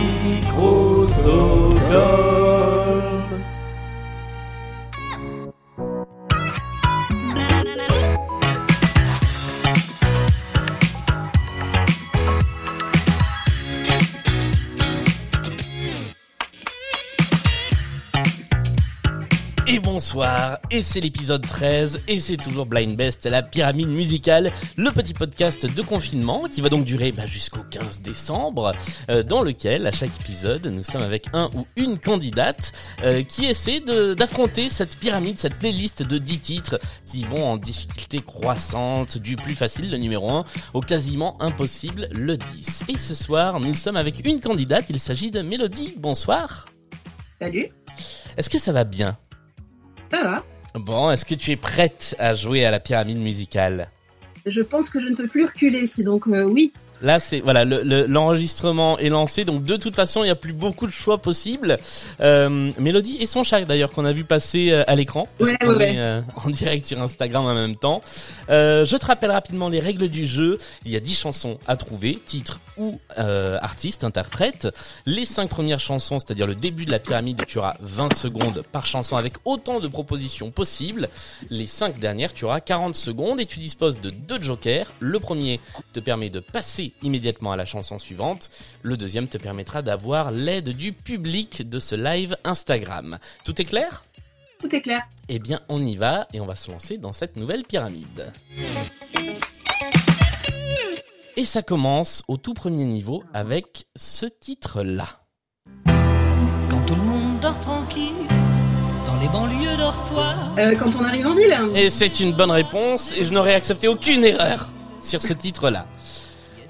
Microsoft. Et bonsoir, et c'est l'épisode 13, et c'est toujours Blind Best, la pyramide musicale, le petit podcast de confinement qui va donc durer bah, jusqu'au 15 décembre, euh, dans lequel à chaque épisode nous sommes avec un ou une candidate euh, qui essaie d'affronter cette pyramide, cette playlist de 10 titres qui vont en difficulté croissante, du plus facile, le numéro 1, au quasiment impossible, le 10. Et ce soir, nous sommes avec une candidate, il s'agit de Mélodie, bonsoir. Salut, Est-ce que ça va bien? Ça va Bon, est-ce que tu es prête à jouer à la pyramide musicale? Je pense que je ne peux plus reculer, donc euh, oui. Là, c'est voilà, le- le- l'enregistrement est lancé, donc de toute façon, il n'y a plus beaucoup de choix possibles. Euh, Mélodie et son chat, d'ailleurs, qu'on a vu passer euh, à l'écran, Ouais, ouais, euh, en direct sur Instagram en même temps. Euh, je te rappelle rapidement les règles du jeu. Il y a 10 chansons à trouver, titre ou euh, artiste, interprète. Les cinq premières chansons, c'est-à-dire le début de la pyramide, tu auras 20 secondes par chanson avec autant de propositions possibles. Les cinq dernières, tu auras 40 secondes et tu disposes de deux jokers. Le premier te permet de passer immédiatement à la chanson suivante. Le deuxième te permettra d'avoir l'aide du public de ce live Instagram. Tout est clair? Tout est clair. Eh bien, on y va et on va se lancer dans cette nouvelle pyramide. Et ça commence au tout premier niveau avec ce titre-là. Quand tout le monde dort tranquille, dans les banlieues dortoirs. Euh, quand on arrive en ville, hein. Et c'est une bonne réponse et je n'aurais accepté aucune erreur sur ce titre-là.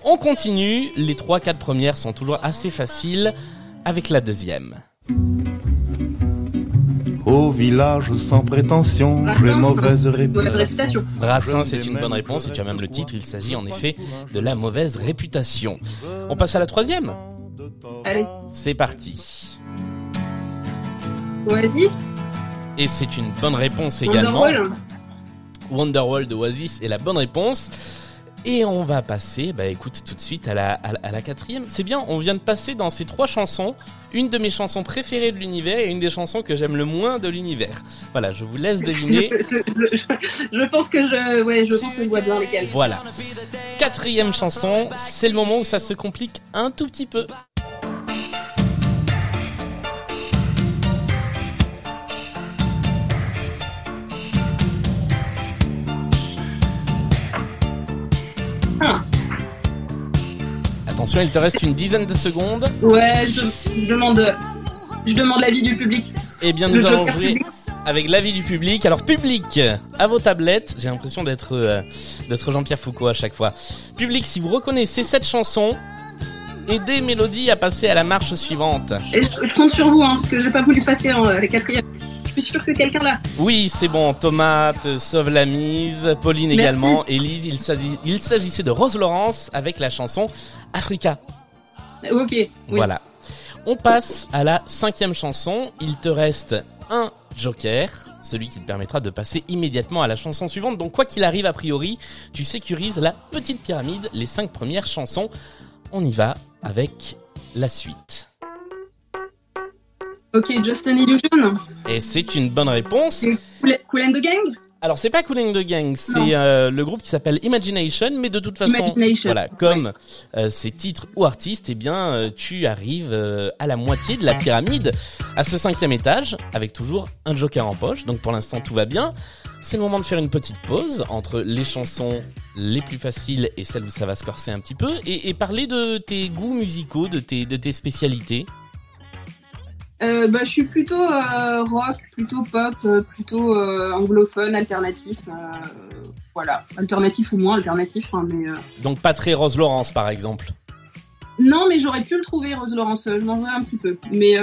On continue, les trois quatre premières sont toujours assez faciles avec la deuxième. Au village sans prétention, j'ai mauvaise réputation. Brassin, c'est une bonne réponse et tu as même le titre, il s'agit en effet de la mauvaise réputation. On passe à la troisième Allez, C'est parti. Oasis, Et c'est une bonne réponse également. Wonderwall. Wonderwall de Oasis est la bonne réponse. Et on va passer, bah écoute, tout de suite à la, à la, à la quatrième. C'est bien, on vient de passer dans ces trois chansons, une de mes chansons préférées de l'univers et une des chansons que j'aime le moins de l'univers. Voilà, je vous laisse deviner. Je, je- je- je pense que je, ouais, je pense que je vois bien lesquels. Voilà. Quatrième chanson, c'est le moment où ça se complique un tout petit peu. Attention, il te reste une dizaine de secondes. Ouais, je, demande, je demande l'avis du public. Eh bien, nous allons jouer avec l'avis du public. Alors, public, à vos tablettes. J'ai l'impression d'être euh, d'être Jean-Pierre Foucault à chaque fois. Public, si vous reconnaissez cette chanson, aidez Mélodie à passer à la marche suivante. Et je, je compte sur vous, hein, parce que j'ai pas voulu passer en euh, la quatrième. Je suis sûr que quelqu'un là. Oui, c'est bon. Tomate euh, sauve la mise. Pauline Merci. également. Élise, il s'agissait de Rose Laurence avec la chanson Africa. Ok. Oui. Voilà. On passe à la cinquième chanson. Il te reste un joker, celui qui te permettra de passer immédiatement à la chanson suivante. Donc quoi qu'il arrive a priori, tu sécurises la petite pyramide, les cinq premières chansons. On y va avec la suite. Ok, Just an Illusion. Et c'est une bonne réponse. Cool and the Gang? Alors c'est pas Cooling the Gang, c'est euh, le groupe qui s'appelle Imagination, mais de toute façon, voilà, comme euh, ces titres ou artistes, eh bien, euh, tu arrives à la moitié de la pyramide, à ce cinquième étage, avec toujours un joker en poche. Donc pour l'instant tout va bien. C'est le moment de faire une petite pause entre les chansons les plus faciles et celles où ça va se corser un petit peu, et, et parler de tes goûts musicaux, de tes de tes spécialités. Euh, bah, je suis plutôt euh, rock, plutôt pop, euh, plutôt euh, anglophone, alternatif. voilà, alternatif ou moins alternatif. hein, mais Donc pas très Rose Laurence par exemple. non, mais j'aurais pu le trouver, Rose Laurence. Je m'en veux un petit peu. Mais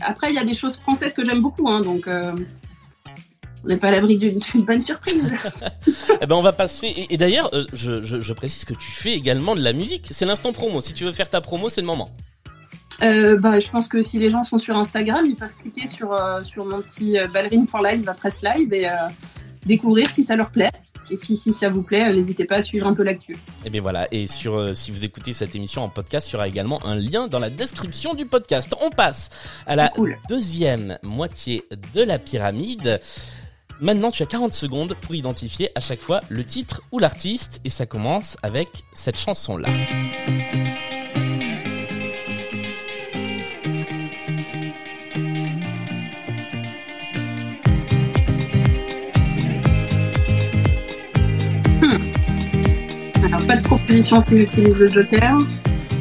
après, il y a des choses françaises que j'aime beaucoup, hein, donc on n'est pas à l'abri d'une bonne surprise. Eh ben on va passer et, et d'ailleurs je, je, je précise que tu fais également de la musique. C'est l'instant promo. Si tu veux faire ta promo, c'est le moment. Euh, bah, je pense que si les gens sont sur Instagram, ils peuvent cliquer sur, euh, sur mon petit euh, ballerine.live après ce live et euh, découvrir si ça leur plaît. Et puis si ça vous plaît, n'hésitez pas à suivre un peu l'actu. Et bien voilà, et sur euh, si vous écoutez cette émission en podcast, il y aura également un lien dans la description du podcast. On passe à la Cool. deuxième moitié de la pyramide. Maintenant, tu as 40 secondes pour identifier à chaque fois le titre ou l'artiste, et ça commence avec cette chanson-là. Alors pas de proposition si j'utilise le Joker.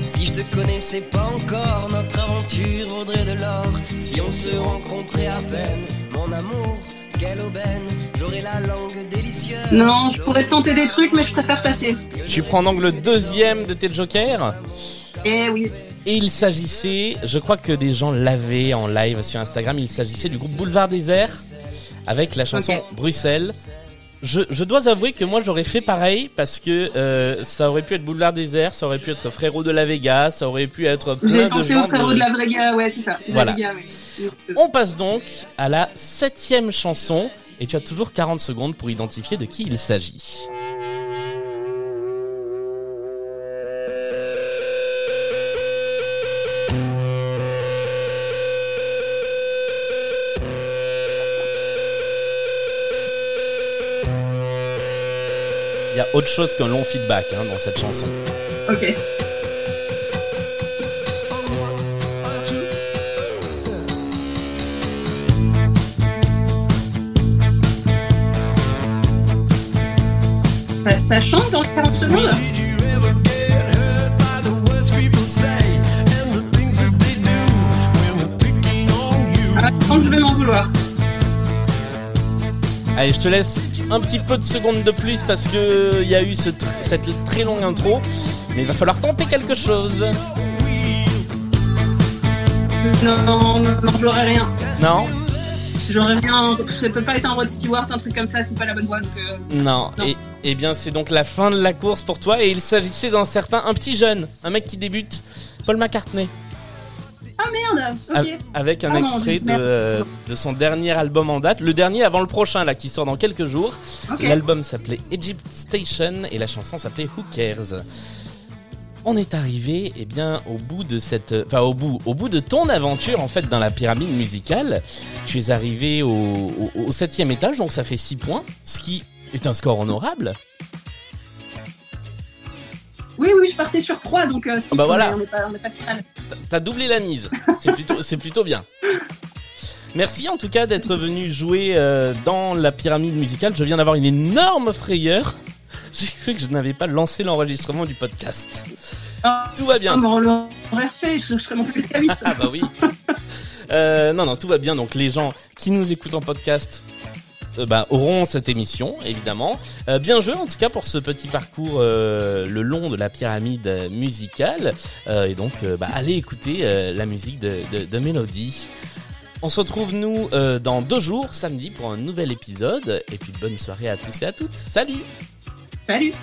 Si je te connaissais pas encore, notre aventure vaudrait de l'or. Si on se rencontrait à peine, mon amour, quelle aubaine, j'aurais la langue délicieuse. Non, je pourrais tenter des trucs, mais je préfère passer. Tu prends donc le deuxième de tes jokers Eh oui. Et il s'agissait, je crois que des gens l'avaient en live sur Instagram, il s'agissait du groupe Boulevard Désert avec la chanson Ok. Bruxelles. Je, je dois avouer que moi j'aurais fait pareil parce que euh, ça aurait pu être Boulevard Désert, ça aurait pu être Frérot de la Vega, ça aurait pu être plein de pensé gens au frérot de- de la Vega, ouais, c'est ça. Voilà. Vega, oui. On passe donc à la septième chanson et tu as toujours 40 secondes pour identifier de qui il s'agit. A autre chose qu'un long feedback hein, dans cette chanson. Ok. Ça, ça chante dans les 40 secondes? Ah, quand je vais m'en vouloir. Allez, je te laisse un petit peu de secondes de plus parce que il y a eu ce tr- cette très longue intro, mais il va falloir tenter quelque chose. Non, non, non, j'aurais rien. Non, J'aurais rien. Ça peut pas être un Rod Stewart, un truc comme ça, c'est pas la bonne voie. Donc, euh, non. Non. Et eh bien, c'est donc la fin de la course pour toi et il s'agissait d'un certain un petit jeune, un mec qui débute, Paul McCartney, Ah merde avec un Ah non, extrait de, de son dernier album en date, le dernier avant le prochain là qui sort dans quelques jours. L'album s'appelait Egypt Station et la chanson s'appelait Who Cares. On est arrivé, eh bien, au bout de cette, enfin, au bout, au bout de ton aventure, en fait, dans la pyramide musicale. Tu es arrivé au, au, au septième étage, donc ça fait 6 points, ce qui est un score honorable. Partais sur 3, donc euh, si Ah bah voilà. on est pas, si mal. T'as doublé la mise. C'est plutôt, plutôt bien. Merci en tout cas d'être venu jouer euh, dans la pyramide musicale. Je viens d'avoir une énorme frayeur. J'ai cru que je n'avais pas lancé l'enregistrement du podcast. Ah, Tout va bien. on l'aurait refait, je, je serais monté jusqu'à 8. Ah bah oui. Euh, non, non, tout va bien. Donc les gens qui nous écoutent en podcast bah, auront cette émission, évidemment. Euh, bien joué en tout cas pour ce petit parcours euh, le long de la pyramide euh, musicale. Euh, et donc, euh, bah, allez écouter euh, la musique de, de, de Mélodie. On se retrouve nous euh, dans deux jours, samedi, pour un nouvel épisode. Et puis bonne soirée à tous et à toutes. Salut Salut